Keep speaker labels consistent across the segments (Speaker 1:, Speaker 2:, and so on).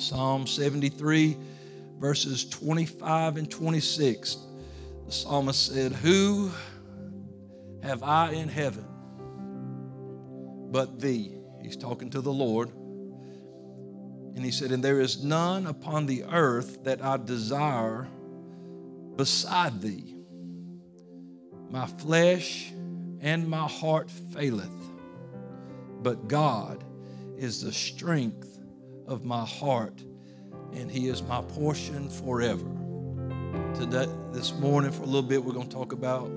Speaker 1: Psalm 73, verses 25 and 26. The psalmist said, Who have I in heaven but thee? He's talking to the Lord. And he said, And there is none upon the earth that I desire beside thee. My flesh and my heart faileth, but God is the strength of my heart, and He is my portion forever. Today, this morning, for a little bit, we're going to talk about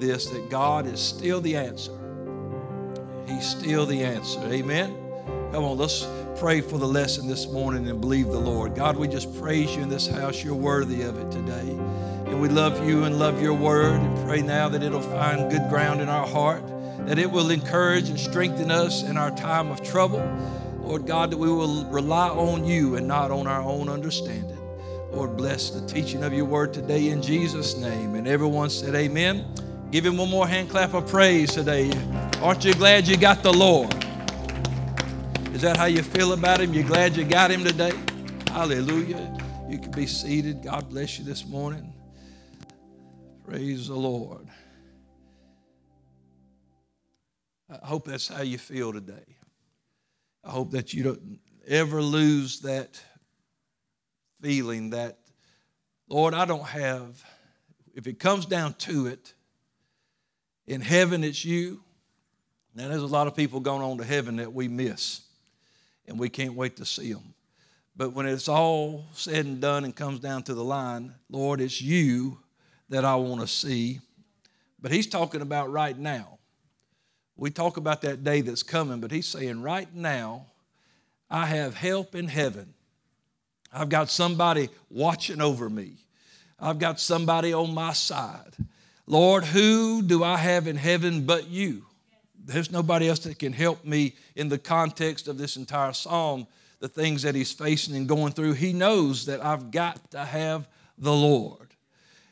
Speaker 1: this that God is still the answer. He's still the answer. Amen. Come on, let's pray for the lesson this morning and believe the Lord. God, we just praise you in this house. You're worthy of it today. And we love you and love your word and pray now that it'll find good ground in our heart, that it will encourage and strengthen us in our time of trouble. Lord God, that we will rely on you and not on our own understanding. Lord, bless the teaching of your word today in Jesus' name. And everyone said, Amen. Give him one more hand clap of praise today. Aren't you glad you got the Lord? Is that how you feel about him? You're glad you got him today? Hallelujah. You can be seated. God bless you this morning. Praise the Lord. I hope that's how you feel today. I hope that you don't ever lose that feeling that, Lord, I don't have, if it comes down to it, in heaven it's you. Now, there's a lot of people going on to heaven that we miss and we can't wait to see them. But when it's all said and done and comes down to the line, Lord, it's you that I want to see. But he's talking about right now. We talk about that day that's coming, but he's saying right now, I have help in heaven. I've got somebody watching over me. I've got somebody on my side. Lord, who do I have in heaven but you? There's nobody else that can help me in the context of this entire psalm, the things that he's facing and going through. He knows that I've got to have the Lord.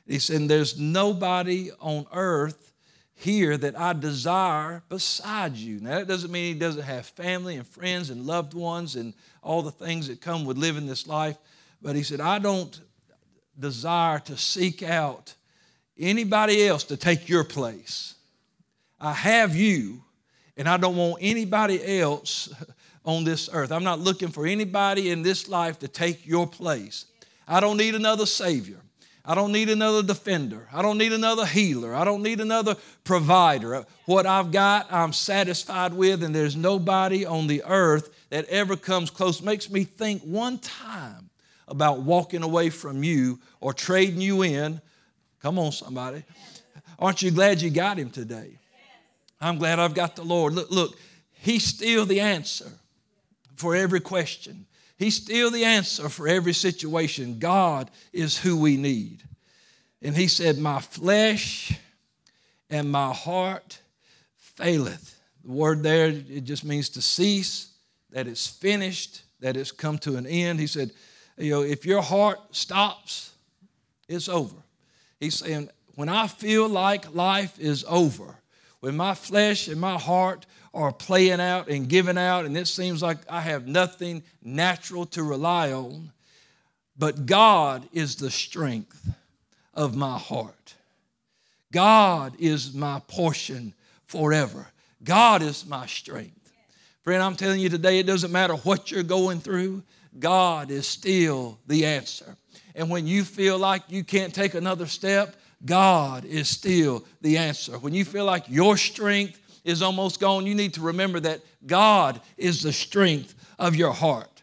Speaker 1: He said, There's nobody on earth here that I desire beside you. Now, that doesn't mean he doesn't have family and friends and loved ones and all the things that come with living this life, but he said, I don't desire to seek out anybody else to take your place. I have you, and I don't want anybody else on this earth. I'm not looking for anybody in this life to take your place. I don't need another Savior. I don't need another defender. I don't need another healer. I don't need another provider. What I've got, I'm satisfied with, and there's nobody on the earth that ever comes close. Makes me think one time about walking away from you or trading you in. Come on, somebody. Aren't you glad you got him today? I'm glad I've got the Lord. Look, look, He's still the answer for every question. He's still the answer for every situation. God is who we need. And He said, My flesh and my heart faileth. The word there, it just means to cease, that it's finished, that it's come to an end. He said, You know, if your heart stops, it's over. He's saying, When I feel like life is over, when my flesh and my heart are playing out and giving out, and it seems like I have nothing natural to rely on, but God is the strength of my heart. God is my portion forever. God is my strength. Friend, I'm telling you today, it doesn't matter what you're going through, God is still the answer. And when you feel like you can't take another step, God is still the answer. When you feel like your strength is almost gone, you need to remember that God is the strength of your heart.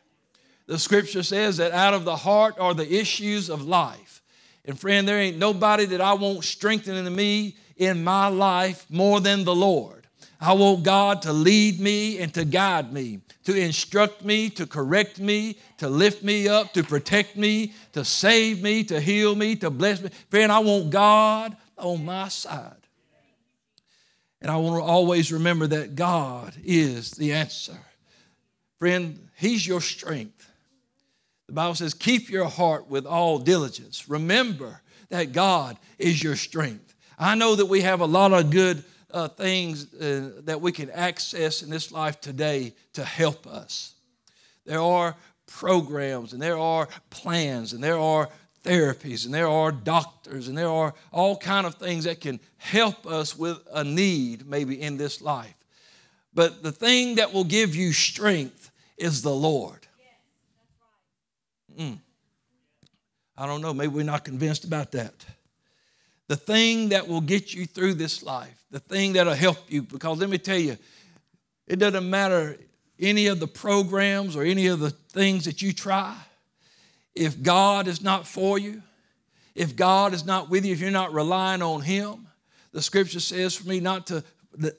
Speaker 1: The scripture says that out of the heart are the issues of life. And friend, there ain't nobody that I want strengthening me in my life more than the Lord. I want God to lead me and to guide me, to instruct me, to correct me, to lift me up, to protect me, to save me, to heal me, to bless me. Friend, I want God on my side. And I want to always remember that God is the answer. Friend, He's your strength. The Bible says, keep your heart with all diligence. Remember that God is your strength. I know that we have a lot of good uh, things uh, that we can access in this life today to help us. There are programs and there are plans and there are therapies and there are doctors and there are all kind of things that can help us with a need maybe in this life. But the thing that will give you strength is the lord. Mm. i don't know maybe we're not convinced about that. The thing that will get you through this life the thing that'll help you because let me tell you it doesn't matter any of the programs or any of the things that you try if God is not for you, if God is not with you, if you're not relying on Him, the Scripture says for me not to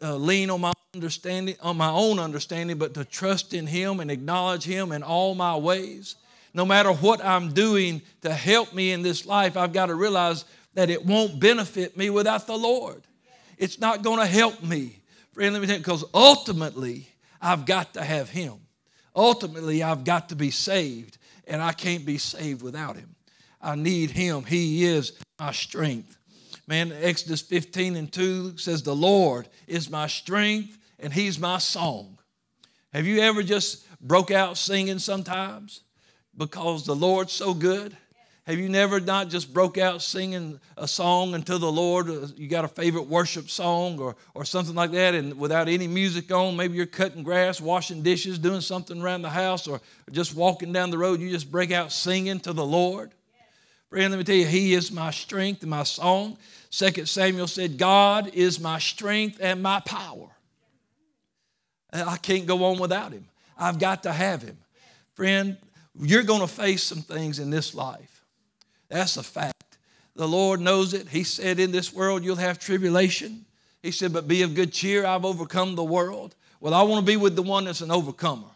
Speaker 1: uh, lean on my understanding, on my own understanding, but to trust in Him and acknowledge Him in all my ways. No matter what I'm doing to help me in this life, I've got to realize that it won't benefit me without the Lord. It's not going to help me. Friend, let me tell you, because ultimately, I've got to have Him. Ultimately, I've got to be saved and I can't be saved without him. I need him. He is my strength. Man, Exodus 15 and 2 says, The Lord is my strength and he's my song. Have you ever just broke out singing sometimes because the Lord's so good? Have you never not just broke out singing a song unto the Lord? Uh, you got a favorite worship song or, or something like that, and without any music on, maybe you're cutting grass, washing dishes, doing something around the house, or just walking down the road, you just break out singing to the Lord? Friend, let me tell you, He is my strength and my song. Second Samuel said, God is my strength and my power. I can't go on without Him. I've got to have Him. Friend, you're going to face some things in this life that's a fact. The Lord knows it. He said, In this world you'll have tribulation. He said, But be of good cheer. I've overcome the world. Well, I want to be with the one that's an overcomer.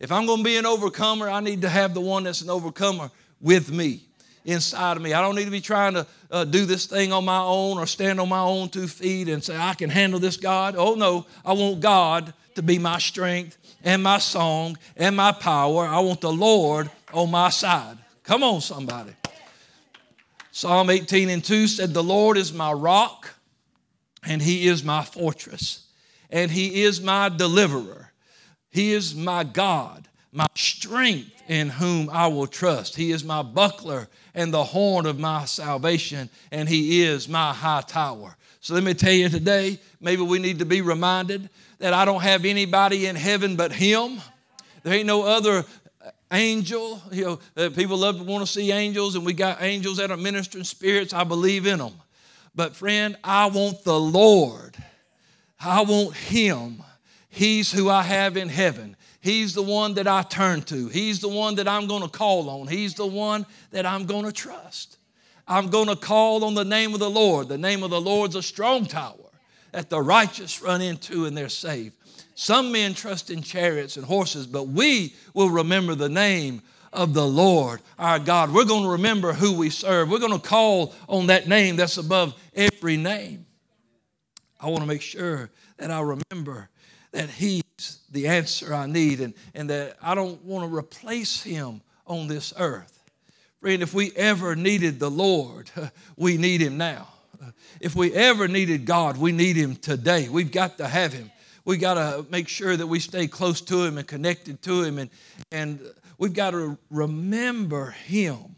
Speaker 1: If I'm going to be an overcomer, I need to have the one that's an overcomer with me, inside of me. I don't need to be trying to uh, do this thing on my own or stand on my own two feet and say, I can handle this, God. Oh, no. I want God to be my strength and my song and my power. I want the Lord on my side. Come on, somebody. Psalm 18 and 2 said, The Lord is my rock, and He is my fortress, and He is my deliverer. He is my God, my strength in whom I will trust. He is my buckler and the horn of my salvation, and He is my high tower. So let me tell you today, maybe we need to be reminded that I don't have anybody in heaven but Him. There ain't no other angel. You know, people love to want to see angels, and we got angels that are ministering spirits. I believe in them. But, friend, I want the Lord. I want Him. He's who I have in heaven. He's the one that I turn to. He's the one that I'm going to call on. He's the one that I'm going to trust. I'm going to call on the name of the Lord. The name of the Lord's a strong tower that the righteous run into and they're saved. Some men trust in chariots and horses, but we will remember the name of the Lord our God. We're going to remember who we serve. We're going to call on that name that's above every name. I want to make sure that I remember that He's the answer I need and, and that I don't want to replace Him on this earth. Friend, if we ever needed the Lord, we need Him now. If we ever needed God, we need Him today. We've got to have Him we got to make sure that we stay close to Him and connected to Him, and, and we've got to remember Him.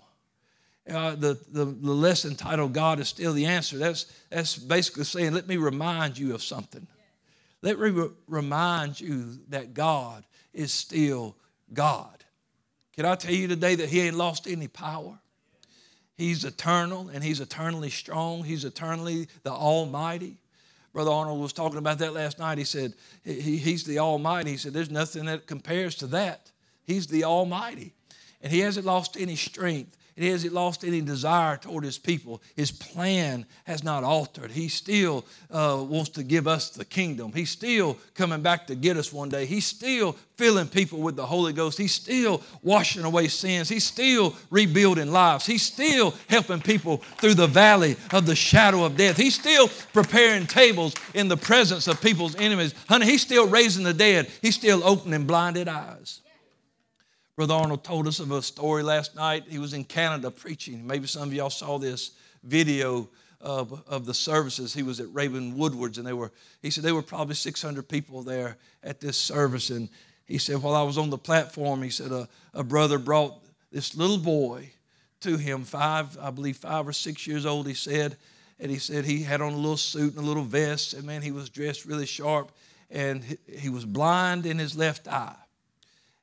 Speaker 1: Uh, the, the, the lesson titled God is Still the Answer. That's, that's basically saying, let me remind you of something. Let me re- remind you that God is still God. Can I tell you today that He ain't lost any power? He's eternal and He's eternally strong. He's eternally the Almighty. Brother Arnold was talking about that last night. He said, he, He's the Almighty. He said, There's nothing that compares to that. He's the Almighty. And He hasn't lost any strength. He hasn't lost any desire toward his people. His plan has not altered. He still uh, wants to give us the kingdom. He's still coming back to get us one day. He's still filling people with the Holy Ghost. He's still washing away sins. He's still rebuilding lives. He's still helping people through the valley of the shadow of death. He's still preparing tables in the presence of people's enemies. Honey, he's still raising the dead. He's still opening blinded eyes. Brother Arnold told us of a story last night. He was in Canada preaching. Maybe some of y'all saw this video of, of the services. He was at Raven Woodward's, and they were, he said, there were probably 600 people there at this service. And he said, while I was on the platform, he said, a, a brother brought this little boy to him, five, I believe five or six years old, he said. And he said he had on a little suit and a little vest, and man, he was dressed really sharp, and he, he was blind in his left eye.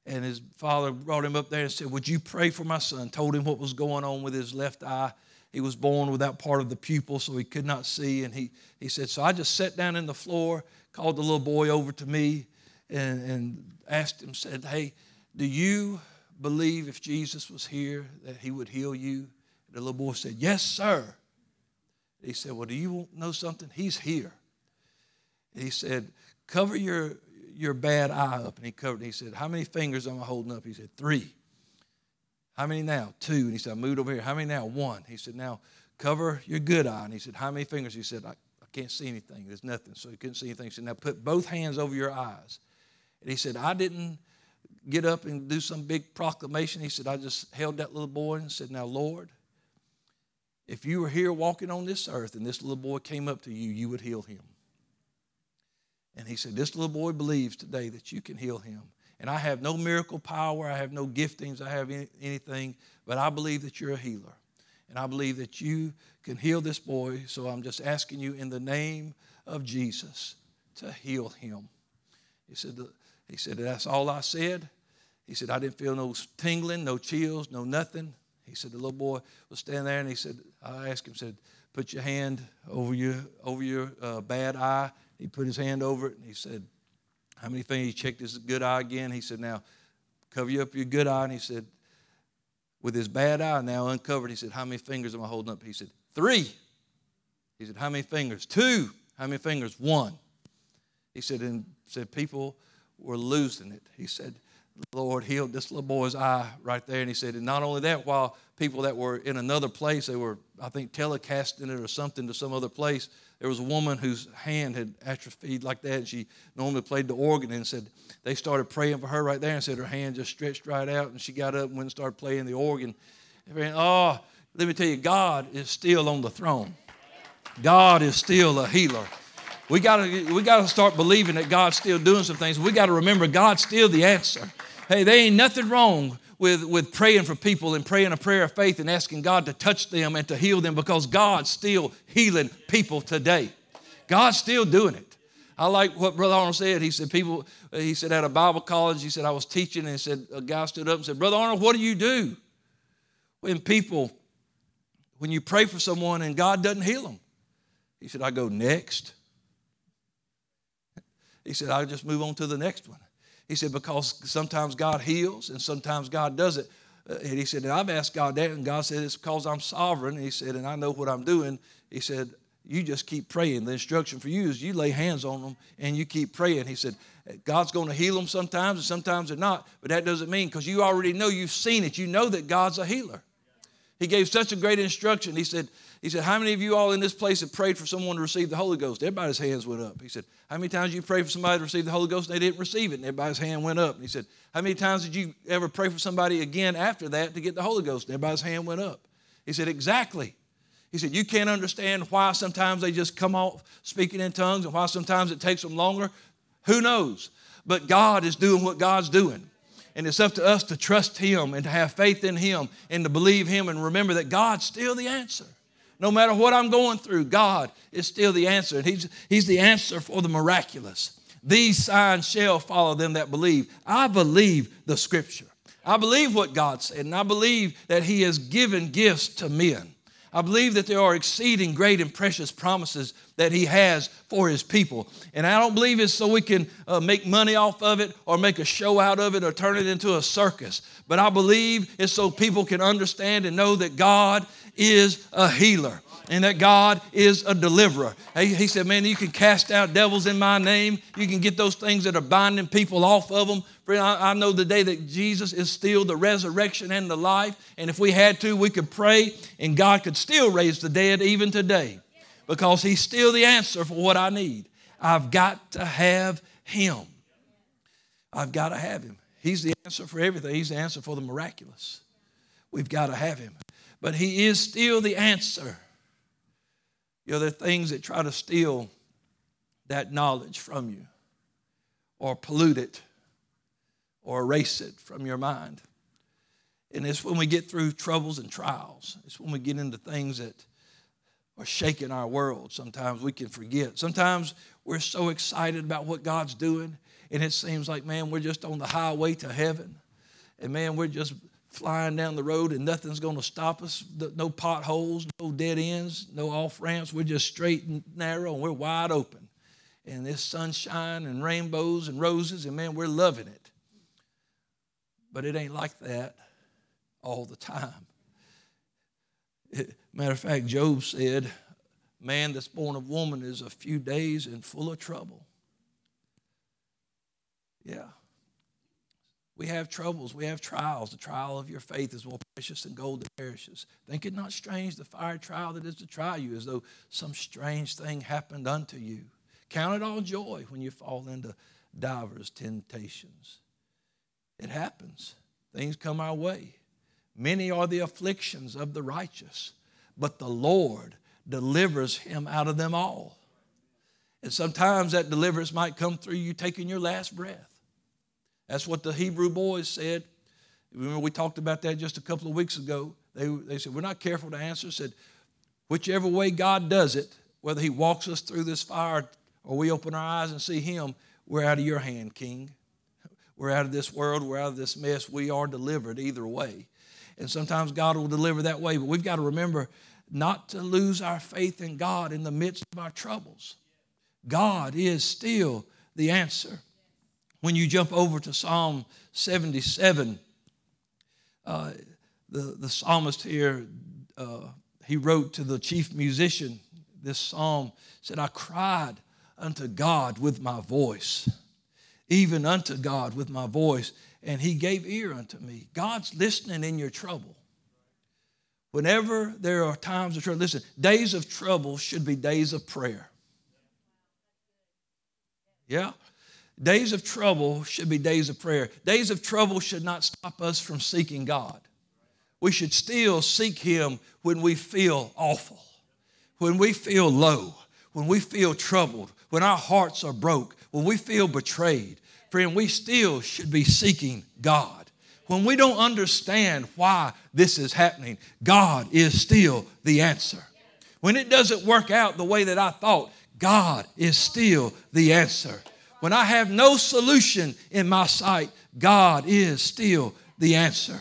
Speaker 1: And his father brought him up there and said, Would you pray for my son? Told him what was going on with his left eye. He was born without part of the pupil, so he could not see. And he, he said, So I just sat down in the floor, called the little boy over to me, and, and asked him, said, Hey, do you believe if Jesus was here that he would heal you? And the little boy said, Yes, sir. He said, Well, do you know something? He's here. And he said, Cover your, your bad eye up. And he covered He said, How many fingers am I holding up? He said, Three. How many now? Two. And he said, I moved over here. How many now? One. He said, Now cover your good eye. And he said, How many fingers? He said, I, I can't see anything. There's nothing. So he couldn't see anything. He said, Now put both hands over your eyes. And he said, I didn't get up and do some big proclamation. He said, I just held that little boy and said, Now, Lord, if you were here walking on this earth and this little boy came up to you, you would heal him. And he said, This little boy believes today that you can heal him. And I have no miracle power, I have no giftings, I have any, anything, but I believe that you're a healer. And I believe that you can heal this boy. So I'm just asking you in the name of Jesus to heal him. He said, he said, That's all I said. He said, I didn't feel no tingling, no chills, no nothing. He said, The little boy was standing there and he said, I asked him, said, Put your hand over your, over your uh, bad eye. He put his hand over it and he said, How many fingers? He checked his good eye again. He said, Now cover you up your good eye. And he said, With his bad eye now uncovered, he said, How many fingers am I holding up? He said, Three. He said, How many fingers? Two. How many fingers? One. He said, And said, People were losing it. He said, the Lord healed this little boy's eye right there. And he said, and not only that, while people that were in another place, they were, I think, telecasting it or something to some other place, there was a woman whose hand had atrophied like that. And she normally played the organ and said, they started praying for her right there and said her hand just stretched right out. And she got up and went and started playing the organ. And, oh, let me tell you, God is still on the throne. God is still a healer. We got to we got to start believing that God's still doing some things. We got to remember God's still the answer. Hey, there ain't nothing wrong with, with praying for people and praying a prayer of faith and asking God to touch them and to heal them because God's still healing people today. God's still doing it. I like what Brother Arnold said. He said, people, he said, at a Bible college, he said, I was teaching and he said, a guy stood up and said, Brother Arnold, what do you do when people, when you pray for someone and God doesn't heal them? He said, I go next. He said, I'll just move on to the next one. He said, because sometimes God heals and sometimes God does it. Uh, and he said, and I've asked God that, and God said, it's because I'm sovereign. And he said, and I know what I'm doing. He said, you just keep praying. The instruction for you is you lay hands on them and you keep praying. He said, God's going to heal them sometimes and sometimes they're not, but that doesn't mean because you already know you've seen it. You know that God's a healer. He gave such a great instruction. He said, he said, How many of you all in this place have prayed for someone to receive the Holy Ghost? Everybody's hands went up. He said, How many times you prayed for somebody to receive the Holy Ghost and they didn't receive it? And everybody's hand went up. He said, How many times did you ever pray for somebody again after that to get the Holy Ghost? And everybody's hand went up. He said, Exactly. He said, You can't understand why sometimes they just come off speaking in tongues and why sometimes it takes them longer. Who knows? But God is doing what God's doing. And it's up to us to trust Him and to have faith in Him and to believe Him and remember that God's still the answer. No matter what I'm going through, God is still the answer. And He's, he's the answer for the miraculous. These signs shall follow them that believe. I believe the scripture. I believe what God said, and I believe that He has given gifts to men. I believe that there are exceeding great and precious promises that He has for His people. And I don't believe it's so we can uh, make money off of it or make a show out of it or turn it into a circus. But I believe it's so people can understand and know that God is a healer and that God is a deliverer. He, he, said, Man, you can cast out devils in my name. You can get those things that are binding people off of them. Friend, I, I know the day that Jesus is still the resurrection and the life. And if we had to, we could pray and God could still raise the dead even today because He's still the answer for what I need. I've got to have Him. I've got to have Him. He's the answer for everything, He's the answer for the miraculous. We've got to have Him. But He is still the answer. You know, there are things that try to steal that knowledge from you or pollute it. or erase it from your mind. And it's when we get through troubles and trials, it's when we get into things that are shaking our world. Sometimes we can forget. Sometimes we're so excited about what God's doing, and it seems like, man, we're just on the highway to heaven. And man, we're just flying down the road and nothing's going to stop us. No potholes, no dead ends, no off ramps. We're just straight and narrow and we're wide open. And this sunshine and rainbows and roses, and man, we're loving it. But it ain't like that all the time. It, matter of fact, Job said, Man that's born of woman is a few days and full of trouble. Yeah. We have troubles, we have trials. The trial of your faith is more precious than gold that perishes. Think it not strange the fire trial that is to try you, as though some strange thing happened unto you. Count it all joy when you fall into divers temptations. It happens. Things come our way. Many are the afflictions of the righteous, but the Lord delivers him out of them all. And sometimes that deliverance might come through you taking your last breath. That's what the Hebrew boys said. Remember, we talked about that just a couple of weeks ago. They, they said, We're not careful to answer. Said, Whichever way God does it, whether He walks us through this fire or we open our eyes and see Him, we're out of your hand, King. We're out of this world, we're out of this mess. We are delivered either way. And sometimes God will deliver that way, but we've got to remember not to lose our faith in God in the midst of our troubles. God is still the answer. When you jump over to Psalm 77, uh, the, the psalmist here, uh, he wrote to the chief musician this psalm, said, I cried unto God with my voice, even unto God with my voice, and he gave ear unto me. God's listening in your trouble. Whenever there are times of trouble, listen, days of trouble should be days of prayer. Yeah? Days of trouble should be days of prayer. Days of trouble should not stop us from seeking God. We should still seek Him when we feel awful, when we feel low, when we feel troubled, when our hearts are broke, when we feel betrayed. Friend, we still should be seeking God. When we don't understand why this is happening, God is still the answer. When it doesn't work out the way that I thought, God is still the answer. When I have no solution in my sight, God is still the answer.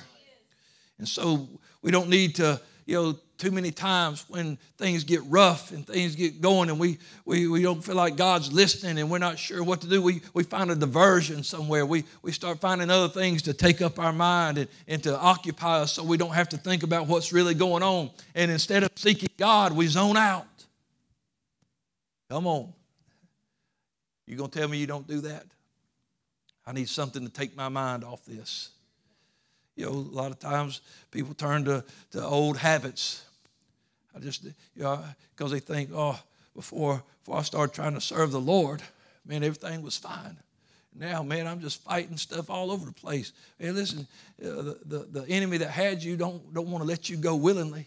Speaker 1: And so we don't need to, you know, too many times when things get rough and things get going and we, we, we don't feel like God's listening and we're not sure what to do, we, we find a diversion somewhere. We, we start finding other things to take up our mind and, and to occupy us so we don't have to think about what's really going on. And instead of seeking God, we zone out. Come on. You gonna tell me you don't do that? I need something to take my mind off this. You know, a lot of times people turn to, to old habits. I just, you know, because they think, oh, before, before I started trying to serve the Lord, man, everything was fine. Now, man, I'm just fighting stuff all over the place. Hey, listen, uh, the, the, the enemy that had you don't, don't want to let you go willingly.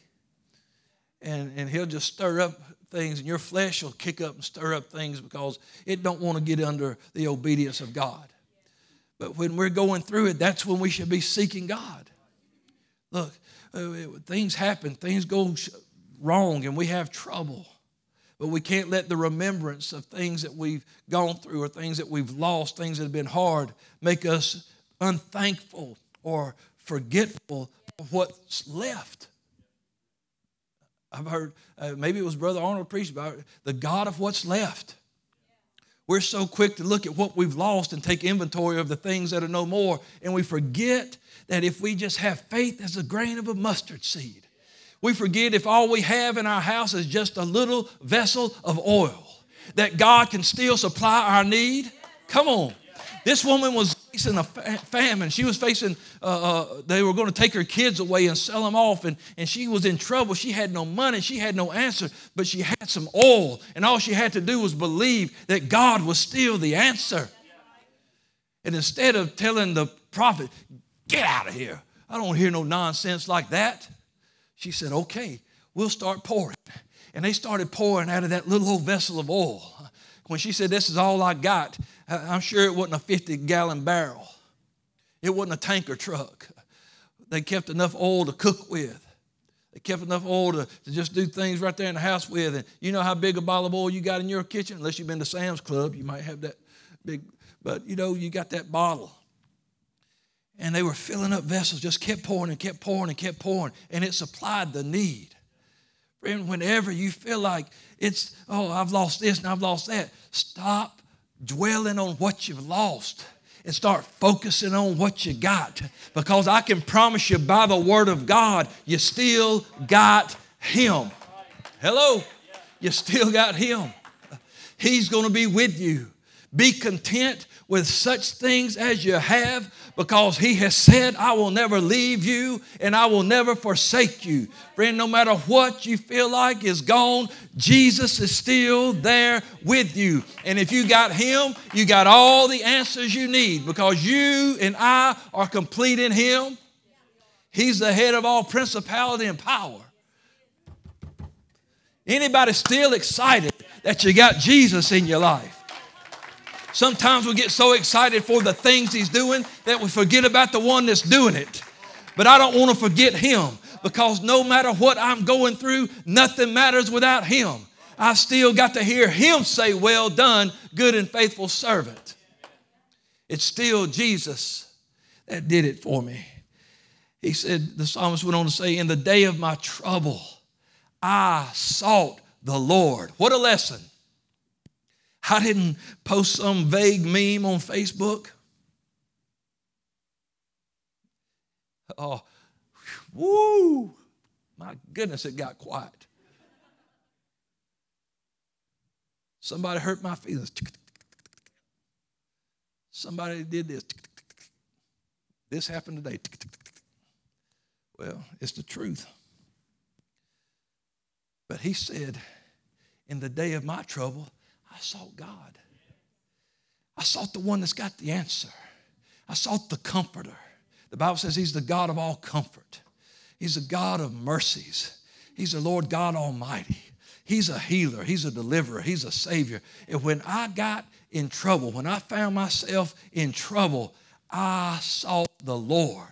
Speaker 1: And, and he'll just stir up things, and your flesh will kick up and stir up things because it don't want to get under the obedience of God. But when we're going through it, that's when we should be seeking God. Look, uh, things happen, things go wrong, and we have trouble. But we can't let the remembrance of things that we've gone through or things that we've lost, things that have been hard, make us unthankful or forgetful of what's left. I've heard, uh, maybe it was Brother Arnold preached about it, the God of what's left. We're so quick to look at what we've lost and take inventory of the things that are no more, and we forget that if we just have faith as a grain of a mustard seed, we forget if all we have in our house is just a little vessel of oil, that God can still supply our need. Come on. This woman was facing a famine. She was facing, uh, uh, they were going to take her kids away and sell them off, and, and she was in trouble. She had no money, she had no answer, but she had some oil, and all she had to do was believe that God was still the answer. And instead of telling the prophet, Get out of here, I don't hear no nonsense like that, she said, Okay, we'll start pouring. And they started pouring out of that little old vessel of oil. When she said, This is all I got, I'm sure it wasn't a 50 gallon barrel. It wasn't a tanker truck. They kept enough oil to cook with. They kept enough oil to, to just do things right there in the house with. And you know how big a bottle of oil you got in your kitchen? Unless you've been to Sam's Club, you might have that big, but you know, you got that bottle. And they were filling up vessels, just kept pouring and kept pouring and kept pouring, and it supplied the need. Friend, whenever you feel like it's, oh, I've lost this and I've lost that, stop dwelling on what you've lost and start focusing on what you got. Because I can promise you by the word of God, you still got Him. Hello? You still got Him. He's going to be with you. Be content with such things as you have because he has said, I will never leave you and I will never forsake you. Friend, no matter what you feel like is gone, Jesus is still there with you. And if you got him, you got all the answers you need because you and I are complete in him. He's the head of all principality and power. Anybody still excited that you got Jesus in your life? Sometimes we get so excited for the things He's doing that we forget about the one that's doing it. But I don't want to forget Him because no matter what I'm going through, nothing matters without Him. I still got to hear Him say, Well done, good and faithful servant. It's still Jesus that did it for me. He said, the psalmist went on to say, In the day of my trouble, I sought the Lord. What a lesson. I didn't post some vague meme on Facebook. Oh, woo! My goodness, it got quiet. Somebody hurt my feelings. Somebody did this. This happened today. Well, it's the truth. But he said, In the day of my trouble, I sought God. I sought the one that's got the answer. I sought the comforter. The Bible says He's the God of all comfort, He's a God of mercies, He's the Lord God Almighty. He's a healer, He's a deliverer, He's a Savior. And when I got in trouble, when I found myself in trouble, I sought the Lord.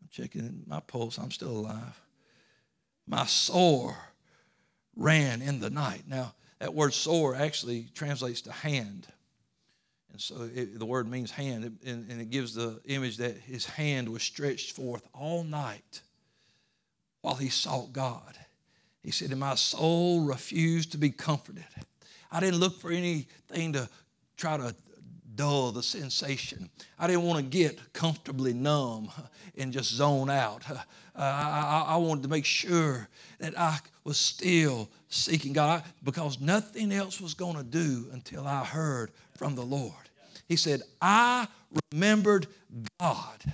Speaker 1: I'm checking my pulse, I'm still alive my sore ran in the night. Now, that word sore actually translates to hand. And so it, the word means hand, and, and it gives the image that his hand was stretched forth all night while he sought God. He said, And my soul refused to be comforted. I didn't look for anything to try to dull the sensation. I didn't want to get comfortably numb and just zone out. Uh, I, I, wanted to make sure that I was still seeking God because nothing else was going to do until I heard from the Lord. He said, I remembered God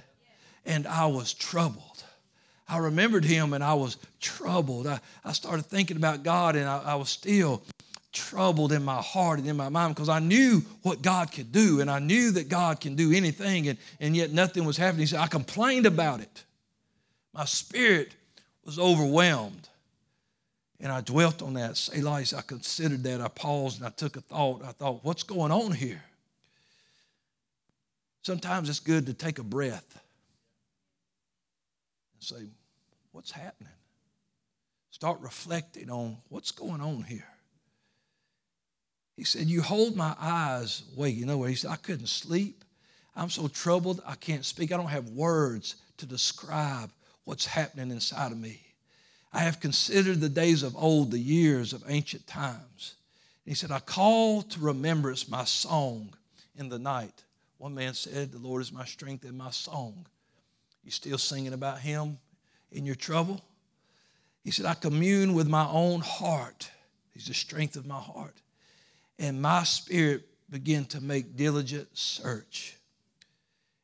Speaker 1: and I was troubled. I remembered him and I was troubled. I, I started thinking about God and I, I was still troubled in my heart and in my mind because I knew what God could do and I knew that God can do anything and, and yet nothing was happening. Said, I complained about it. My spirit was overwhelmed. And I dwelt on that. Selah, I considered that. I paused and I took a thought. I thought, what's going on here? Sometimes it's good to take a breath and say, what's happening? Start reflecting on what's going on here. He said, You hold my eyes. Wait, you know what? He said, I couldn't sleep. I'm so troubled, I can't speak. I don't have words to describe what's happening inside of me. I have considered the days of old, the years of ancient times. And he said, I call to remembrance my song in the night. One man said, The Lord is my strength and my song. You still singing about him in your trouble? He said, I commune with my own heart. He's the strength of my heart. And my spirit began to make diligent search.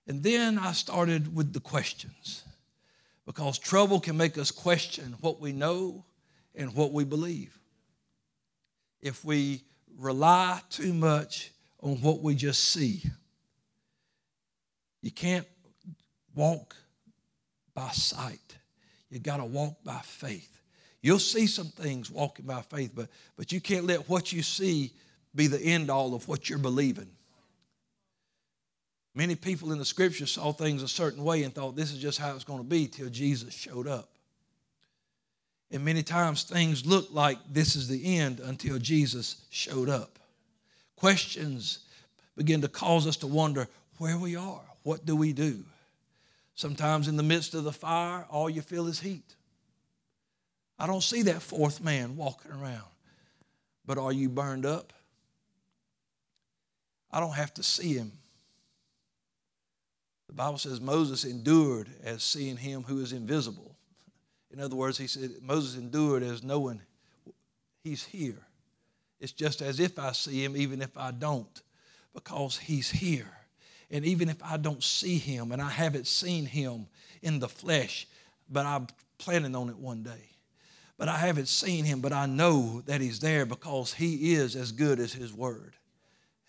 Speaker 1: And then I started with the questions because trouble can make us question what we know and what we believe. If we rely too much on what we just see, you can't walk by sight. You got to walk by faith. You'll see some things walking by faith, but, but you can't let what you see be the end all of what you're believing. Many people in the scripture saw things a certain way and thought this is just how it's going to be till Jesus showed up. And many times things look like this is the end until Jesus showed up. Questions begin to cause us to wonder where we are. What do we do? Sometimes in the midst of the fire, all you feel is heat. I don't see that fourth man walking around. But are you burned up? I don't have to see him. The Bible says Moses endured as seeing him who is invisible. In other words, he said Moses endured as knowing he's here. It's just as if I see him, even if I don't, because he's here. And even if I don't see him and I haven't seen him in the flesh, but I'm planning on it one day. But I haven't seen him, but I know that he's there because he is as good as his word.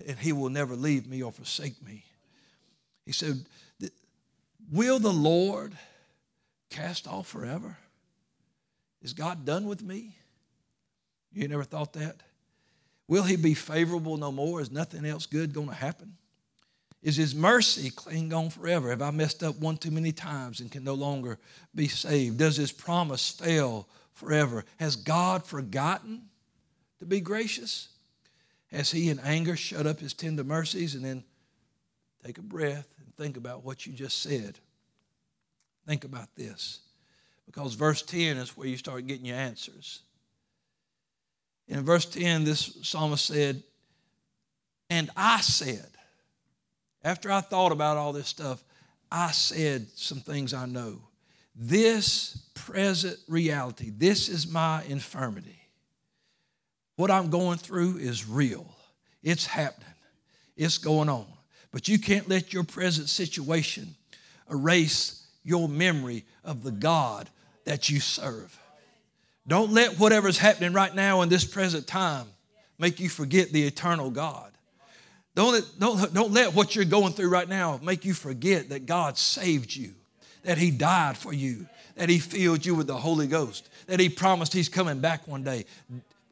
Speaker 1: And he will never leave me or forsake me. He said, Will the Lord cast off forever? Is God done with me? You never thought that? Will he be favorable no more? Is nothing else good going to happen? Is his mercy clean gone forever? Have I messed up one too many times and can no longer be saved? Does his promise fail forever? Has God forgotten to be gracious? Has he in anger shut up his tender mercies? And then take a breath and think about what you just said. Think about this. Because verse 10 is where you start getting your answers. In verse 10, this psalmist said, And I said, after I thought about all this stuff, I said some things I know. This present reality, this is my infirmity. What I'm going through is real, it's happening, it's going on. But you can't let your present situation erase your memory of the God that you serve. Don't let whatever's happening right now in this present time make you forget the eternal God. Don't let, don't, don't let what you're going through right now make you forget that God saved you, that He died for you, that He filled you with the Holy Ghost, that He promised He's coming back one day.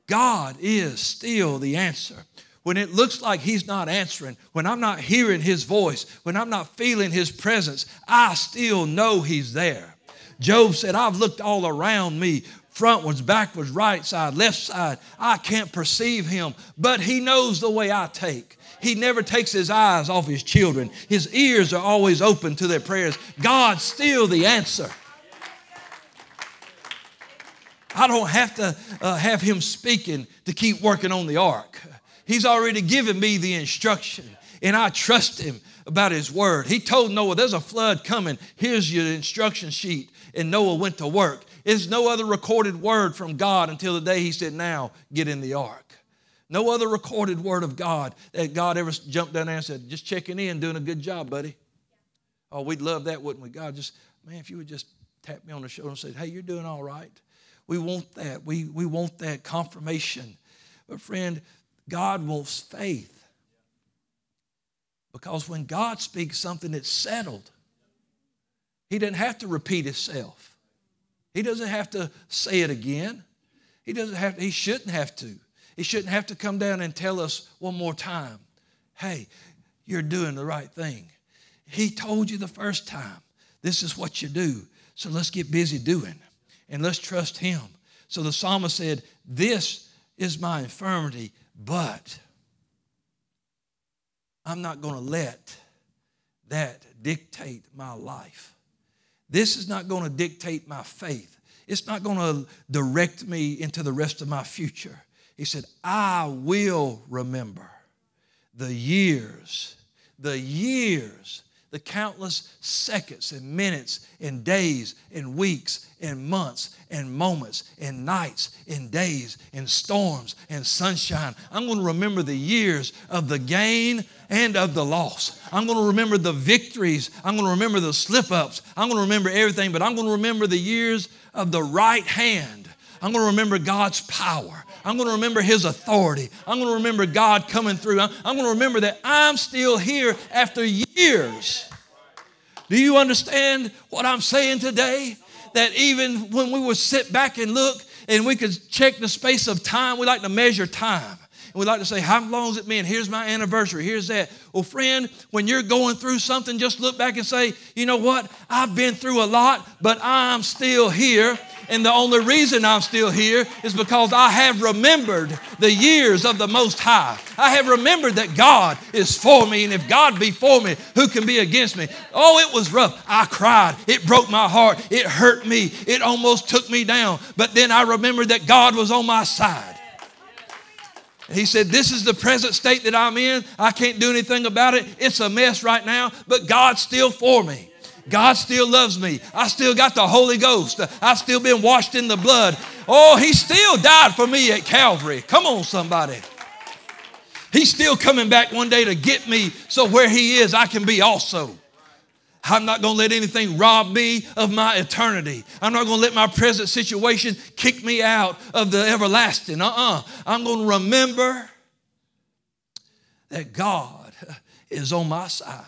Speaker 1: God is still the answer. When it looks like He's not answering, when I'm not hearing His voice, when I'm not feeling His presence, I still know He's there. Job said, I've looked all around me frontwards, backwards, right side, left side. I can't perceive him, but he knows the way I take. He never takes his eyes off his children. His ears are always open to their prayers. God's still the answer. I don't have to uh, have him speaking to keep working on the ark. He's already given me the instruction, and I trust him about his word. He told Noah, There's a flood coming. Here's your instruction sheet. And Noah went to work. There's no other recorded word from God until the day he said, Now get in the ark. No other recorded word of God that God ever jumped down there and said, just checking in, doing a good job, buddy. Oh, we'd love that, wouldn't we? God, just, man, if you would just tap me on the shoulder and say, hey, you're doing all right. We want that. We, we want that confirmation. But, friend, God wants faith. Because when God speaks something, it's settled. He doesn't have to repeat himself. He doesn't have to say it again. He doesn't have he shouldn't have to. He shouldn't have to come down and tell us one more time, hey, you're doing the right thing. He told you the first time, this is what you do. So let's get busy doing and let's trust Him. So the psalmist said, This is my infirmity, but I'm not going to let that dictate my life. This is not going to dictate my faith. It's not going to direct me into the rest of my future. He said, I will remember the years, the years, the countless seconds and minutes and days and weeks and months and moments and nights and days and storms and sunshine. I'm going to remember the years of the gain and of the loss. I'm going to remember the victories. I'm going to remember the slip ups. I'm going to remember everything, but I'm going to remember the years of the right hand. I'm going to remember God's power. I'm going to remember His authority. I'm going to remember God coming through. I'm, going to remember that I'm still here after years. Do you understand what I'm saying today? That even when we would sit back and look and we could check the space of time, we like to measure time. We like to say, How long has it been? Here's my anniversary. Here's that. Well, friend, when you're going through something, just look back and say, You know what? I've been through a lot, but I'm still here. And the only reason I'm still here is because I have remembered the years of the Most High. I have remembered that God is for me, and if God be for me, who can be against me? Oh, it was rough. I cried. It broke my heart. It hurt me. It almost took me down. But then I remembered that God was on my side. He said, This is the present state that I'm in. I can't do anything about it. It's a mess right now, but God's still for me. God still loves me. I still got the Holy Ghost. I've still been washed in the blood. Oh, He still died for me at Calvary. Come on, somebody. He's still coming back one day to get me so where He is, I can be also. I'm not going to let anything rob me of my eternity. I'm not going to let my present situation kick me out of the everlasting. Uh uh-uh. uh. i am going to remember that God is on my side.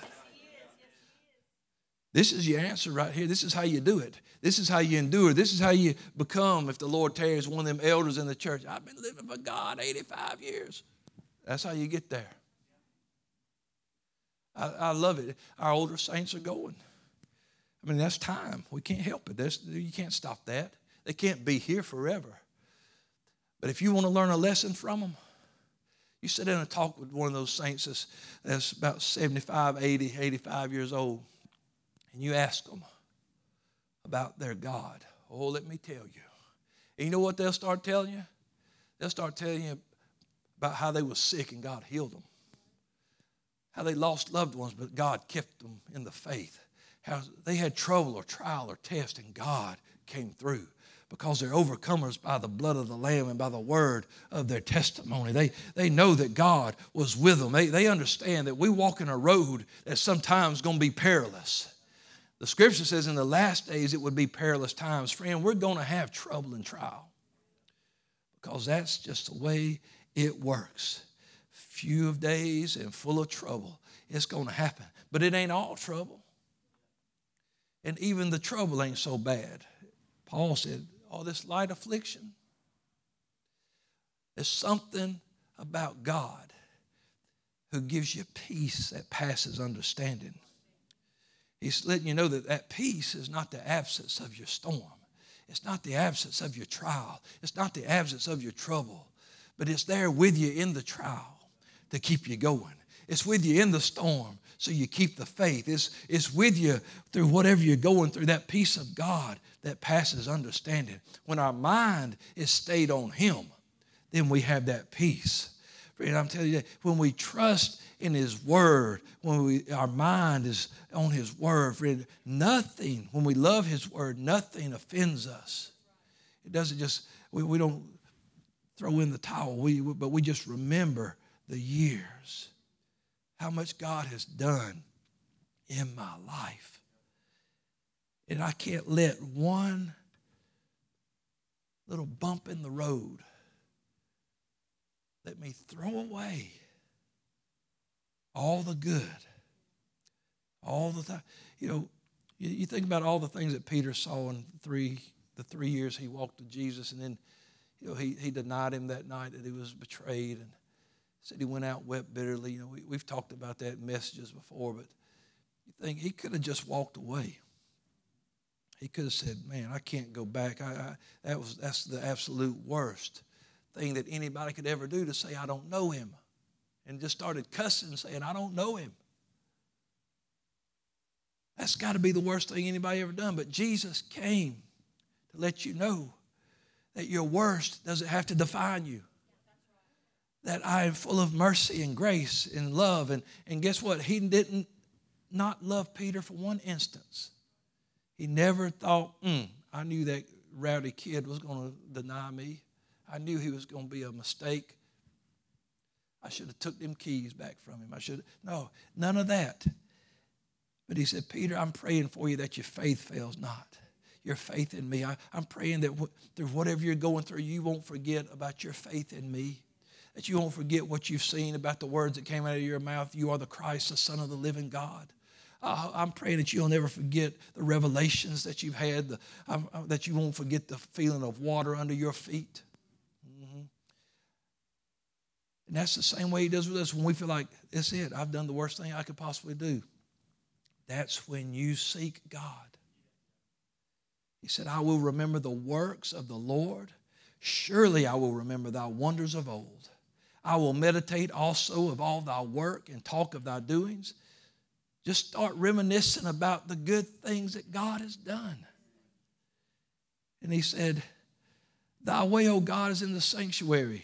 Speaker 1: This is your answer right here. This is how you do it. This is how you endure. This is how you become, if the Lord tarries, one of them elders in the church. I've been living for God 85 years. That's how you get there. I, I love it. Our older saints are going. I mean, that's time. We can't help it. There's, you can't stop that. They can't be here forever. But if you want to learn a lesson from them, you sit down and talk with one of those saints that's, that's about 75, 80, 85 years old and you ask them about their God, oh, let me tell you. And you know what they'll start telling you? They'll start telling you about how they were sick and God healed them. How they lost loved ones, but God kept them in the faith. How they had trouble or trial or test, and God came through because they're overcomers by the blood of the Lamb and by the word of their testimony. They, they know that God was with them. They, they understand that we walk in a road that's sometimes going to be perilous. The scripture says in the last days it would be perilous times. Friend, we're going to have trouble and trial because that's just the way it works. Few of days and full of trouble. It's going to happen. But it ain't all trouble. And even the trouble ain't so bad. Paul said, all this light affliction. There's something about God who gives you peace that passes understanding. He's letting you know that that peace is not the absence of your storm. It's not the absence of your trial. It's not the absence of your trouble, but it's there with you in the trial to keep you going. It's with you in the storm so you keep the faith. It's, it's with you through whatever you're going through, that peace of God that passes understanding. When our mind is stayed on Him, then we have that peace. Friend, I'm telling you when we trust in His Word, when we, our mind is on His Word, friend, nothing, when we love His Word, nothing offends us. It doesn't just, we, we don't throw in the towel, we, but we just remember the years, how much God has done in my life. And I can't let one little bump in the road let me throw away all the good, all the time. You know, you, you, think about all the things that Peter saw in three the three years he walked with Jesus, and then you know he, he denied him that night that he was betrayed, and said he went out and wept bitterly. You know, we, we've talked about that in messages before, but you think he could have just walked away. He could have said, "Man, I can't go back. I, I, that was that's the absolute worst thing that anybody could ever do to say I don't know him." and just started cussing, and saying, I don't know him. That's got to be the worst thing anybody ever done. But Jesus came to let you know that your worst doesn't have to define you. That I am full of mercy and grace and love. And, and guess what? He didn't not love Peter for one instance. He never thought, mm, I knew that rowdy kid was going to deny me. I knew he was going to be a mistake. I should have took them keys back from him. I should no, none of that. But he said, Peter, I'm praying for you that your faith fails not. Your faith in me. I, am praying that through whatever you're going through, you won't forget about your faith in me. That you won't forget what you've seen about the words that came out of your mouth. You are the Christ, the Son of the living God. Uh, I'm praying that you'll never forget the revelations that you've had, the, um, that you won't forget the feeling of water under your feet And that's the same way He does with us when we feel like, that's it, I've done the worst thing I could possibly do. That's when you seek God. He said, I will remember the works of the Lord. Surely I will remember thy wonders of old. I will meditate also of all thy work and talk of thy doings. Just start reminiscing about the good things that God has done. And he said, Thy way, O God, is in the sanctuary.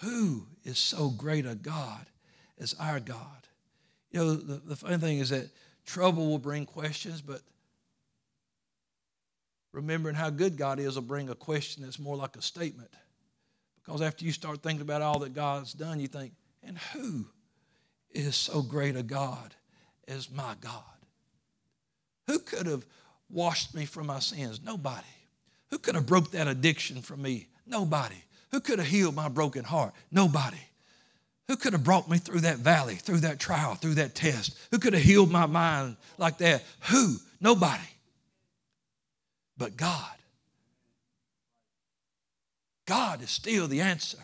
Speaker 1: Who is so great a God as our God? You know, the, the funny thing is that trouble will bring questions, but remembering how good God is will bring a question that's more like a statement. Because after you start thinking about all that God's done, you think, and who is so great a God as my God? Who could have washed me from my sins? Nobody. Who could have broke that addiction from me? Nobody. Who could have healed my broken heart? Nobody. Who could have brought me through that valley, through that trial, through that test? Who could have healed my mind like that? Who? Nobody. But God. God is still the answer.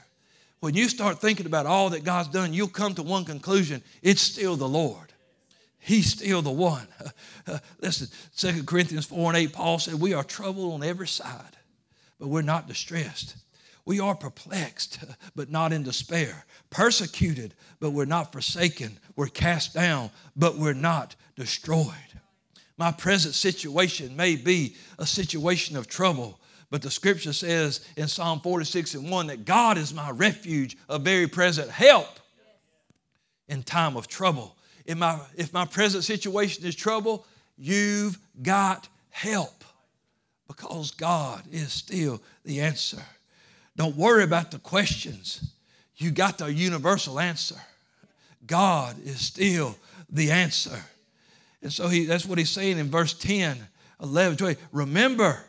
Speaker 1: When you start thinking about all that God's done, you'll come to one conclusion it's still the Lord. He's still the one. listen, 2 Corinthians 4 and 8, Paul said, We are troubled on every side, but we're not distressed. We are perplexed, but not in despair. Persecuted, but we're not forsaken. We're cast down, but we're not destroyed. My present situation may be a situation of trouble, but the scripture says in Psalm 46 and 1 that God is my refuge, a very present help in time of trouble. In my, if my present situation is trouble, you've got help because God is still the answer. Don't worry about the questions. You got the universal answer. God is still the answer. And so he, that's what he's saying in verse 10, 11, 20. Remember,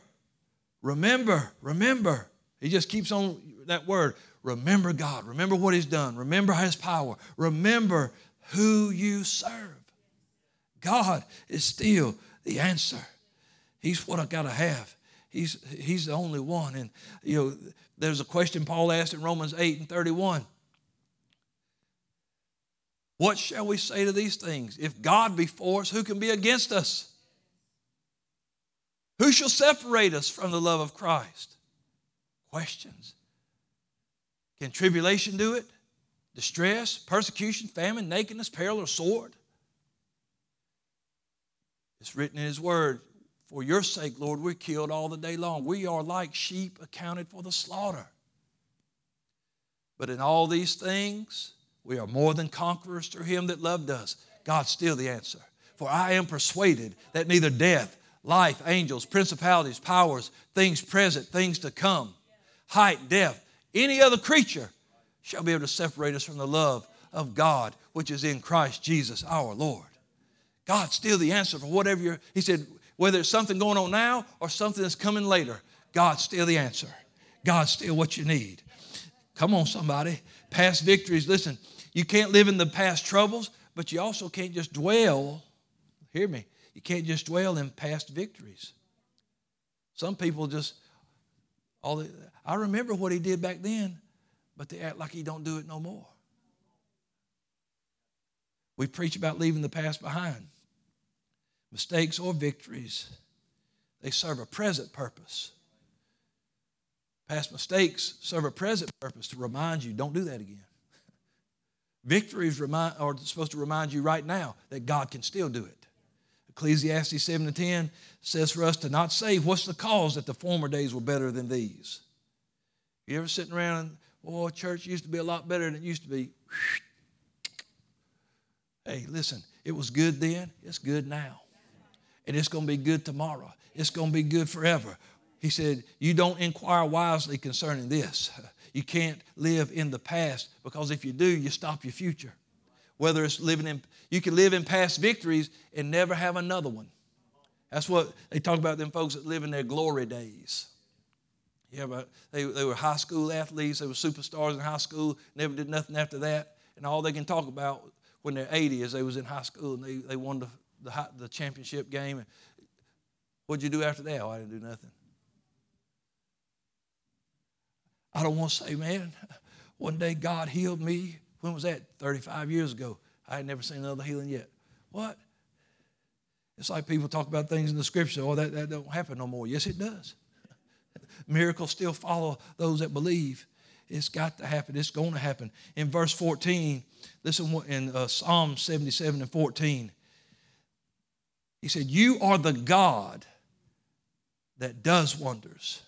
Speaker 1: remember, remember. He just keeps on that word. Remember God. Remember what he's done. Remember his power. Remember who you serve. God is still the answer. He's what I got to have. He's, he's the only one. And, you know, there's a question Paul asked in Romans 8 and 31. What shall we say to these things? If God be for us, who can be against us? Who shall separate us from the love of Christ? Questions. Can tribulation do it? Distress, persecution, famine, nakedness, peril, or sword? It's written in His Word, For your sake, Lord, we're killed all the day long. We are like sheep accounted for the slaughter. But in all these things, we are more than conquerors through him that loved us. God's still the answer. For I am persuaded that neither death, life, angels, principalities, powers, things present, things to come, height, depth, any other creature shall be able to separate us from the love of God, which is in Christ Jesus our Lord. God's still the answer for whatever you're, He said, whether it's something going on now or something that's coming later, God's still the answer. God's still what you need. Come on, somebody. Past victories, listen, you can't live in the past troubles, but you also can't just dwell, hear me, you can't just dwell in past victories. Some people just, all I remember what he did back then, but they act like he don't do it no more. We preach about leaving the past behind. Mistakes or victories, they serve a present purpose. Past mistakes serve a present purpose to remind you don't do that again. Victories remind, are supposed to remind you right now that God can still do it. Ecclesiastes 7 to 10 says for us to not say, What's the cause that the former days were better than these? You ever sitting around and, Oh, church used to be a lot better than it used to be? Hey, listen, it was good then, it's good now. And it's going to be good tomorrow. It's going to be good forever. He said, You don't inquire wisely concerning this. You can't live in the past because if you do, you stop your future. Whether it's living in, you can live in past victories and never have another one. That's what they talk about them folks that live in their glory days. Yeah, but they, they were high school athletes, they were superstars in high school, never did nothing after that. And all they can talk about when they're 80 is they was in high school and they, they won the, the, the championship game. What'd you do after that? Oh, I didn't do nothing. I don't want to say, man, One day God healed me. When was that? 35 years ago. I had never seen another healing yet. What? It's like people talk about things in the scripture, oh, that, that don't happen no more. Yes, it does. Miracles still follow those that believe. It's got to happen. It's going to happen. In verse 14, listen in uh, Psalm 77 and 14. He said, You are the God that does wonders.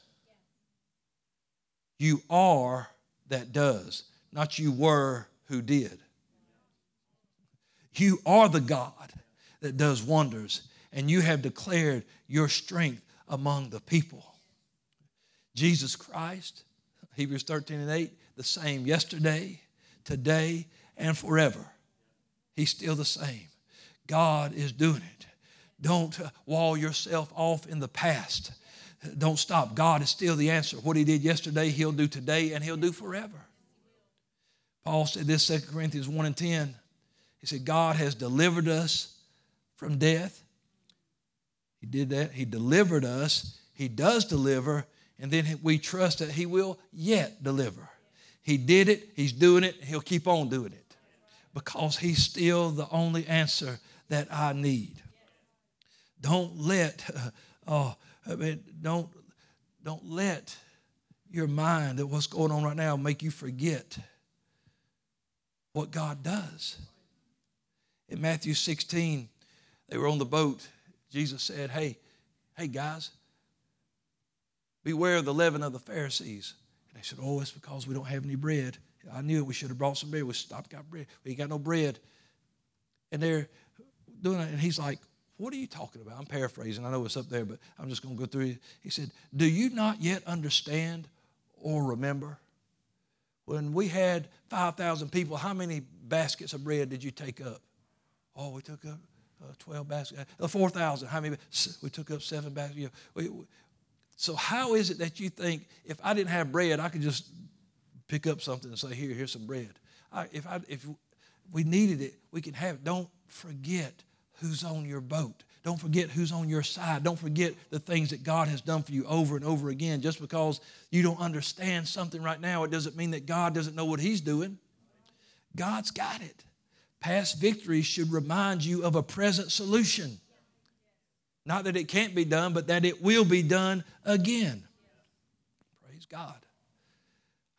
Speaker 1: You are that does, not you were who did. You are the God that does wonders, and you have declared your strength among the people. Jesus Christ, Hebrews 13 and 8, the same yesterday, today, and forever. He's still the same. God is doing it. Don't uh, wall yourself off in the past. Don't stop. God is still the answer. What He did yesterday, He'll do today, and He'll do forever. Paul said this, 2 Corinthians 1 and 10. He said, God has delivered us from death. He did that. He delivered us. He does deliver, and then we trust that He will yet deliver. He did it, He's doing it, He'll keep on doing it because He's still the only answer that I need. Don't let, uh, oh, I mean, don't, don't let your mind that what's going on right now make you forget what God does. In Matthew 16, they were on the boat. Jesus said, Hey, hey guys, beware of the leaven of the Pharisees. And they said, Oh, it's because we don't have any bread. I knew it. We should have brought some bread. We stopped, got bread. We got no bread. And they're doing it. And he's like, What are you talking about? I'm paraphrasing. I know it's up there, but I'm just going to go through it. He said, Do you not yet understand or remember? When we had 5,000 people, how many baskets of bread did you take up? Oh, we took up uh, 12 baskets. Uh, 4,000. How many? We took up seven baskets. You know, we, we, so, how is it that you think if I didn't have bread, I could just pick up something and say, Here, here's some bread? I, if, I, if we needed it, we can have it. Don't forget who's on your boat. Don't forget who's on your side. Don't forget the things that God has done for you over and over again. Just because you don't understand something right now, it doesn't mean that God doesn't know what He's doing. God's got it. Past victories should remind you of a present solution. Not that it can't be done, but that it will be done again. Praise God.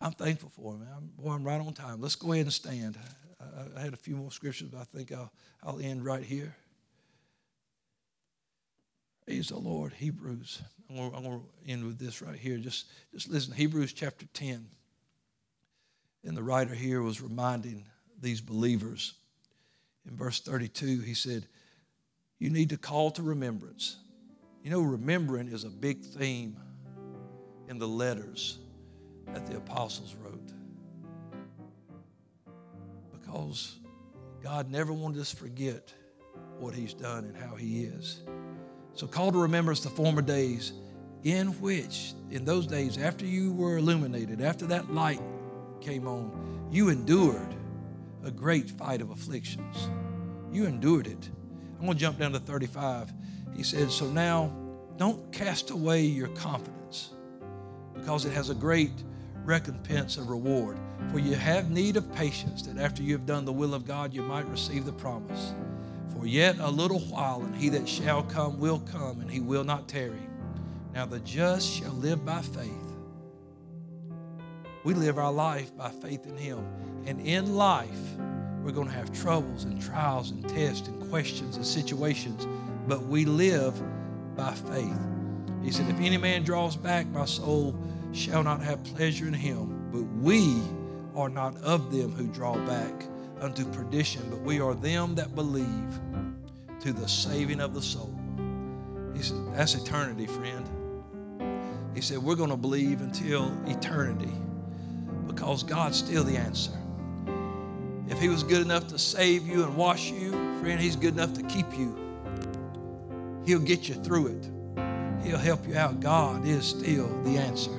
Speaker 1: I'm thankful for him. I'm, boy, I'm right on time. Let's go ahead and stand. I, I had a few more scriptures, but I think I'll, I'll end right here. Praise the Lord. Hebrews. I'm going, to end with this right here. Just, just listen. Hebrews chapter 10. And the writer here was reminding these believers. In verse 32, he said, You need to call to remembrance. You know, remembering is a big theme in the letters that the apostles wrote. Because God never wanted us to forget what He's done and how He is. So call to remembrance the former days in which, in those days, after you were illuminated, after that light came on, you endured a great fight of afflictions. You endured it. I'm going to jump down to 35. He said, So now don't cast away your confidence because it has a great recompense of reward. For you have need of patience, that after you have done the will of God, you might receive the promise. For yet a little while, and he that shall come will come, and he will not tarry. Now the just shall live by faith. We live our life by faith in him. And in life, we're going to have troubles and trials and tests and questions and situations, but we live by faith. He said, If any man draws back, my soul shall not have pleasure in him. But we are not of them who draw back unto perdition, but we are them that believe to the saving of the soul. He said, That's eternity, friend. He said, We're going to believe until eternity because God's still the answer. If He was good enough to save you and wash you, friend, He's good enough to keep you. He'll get you through it, He'll help you out. God is still the answer.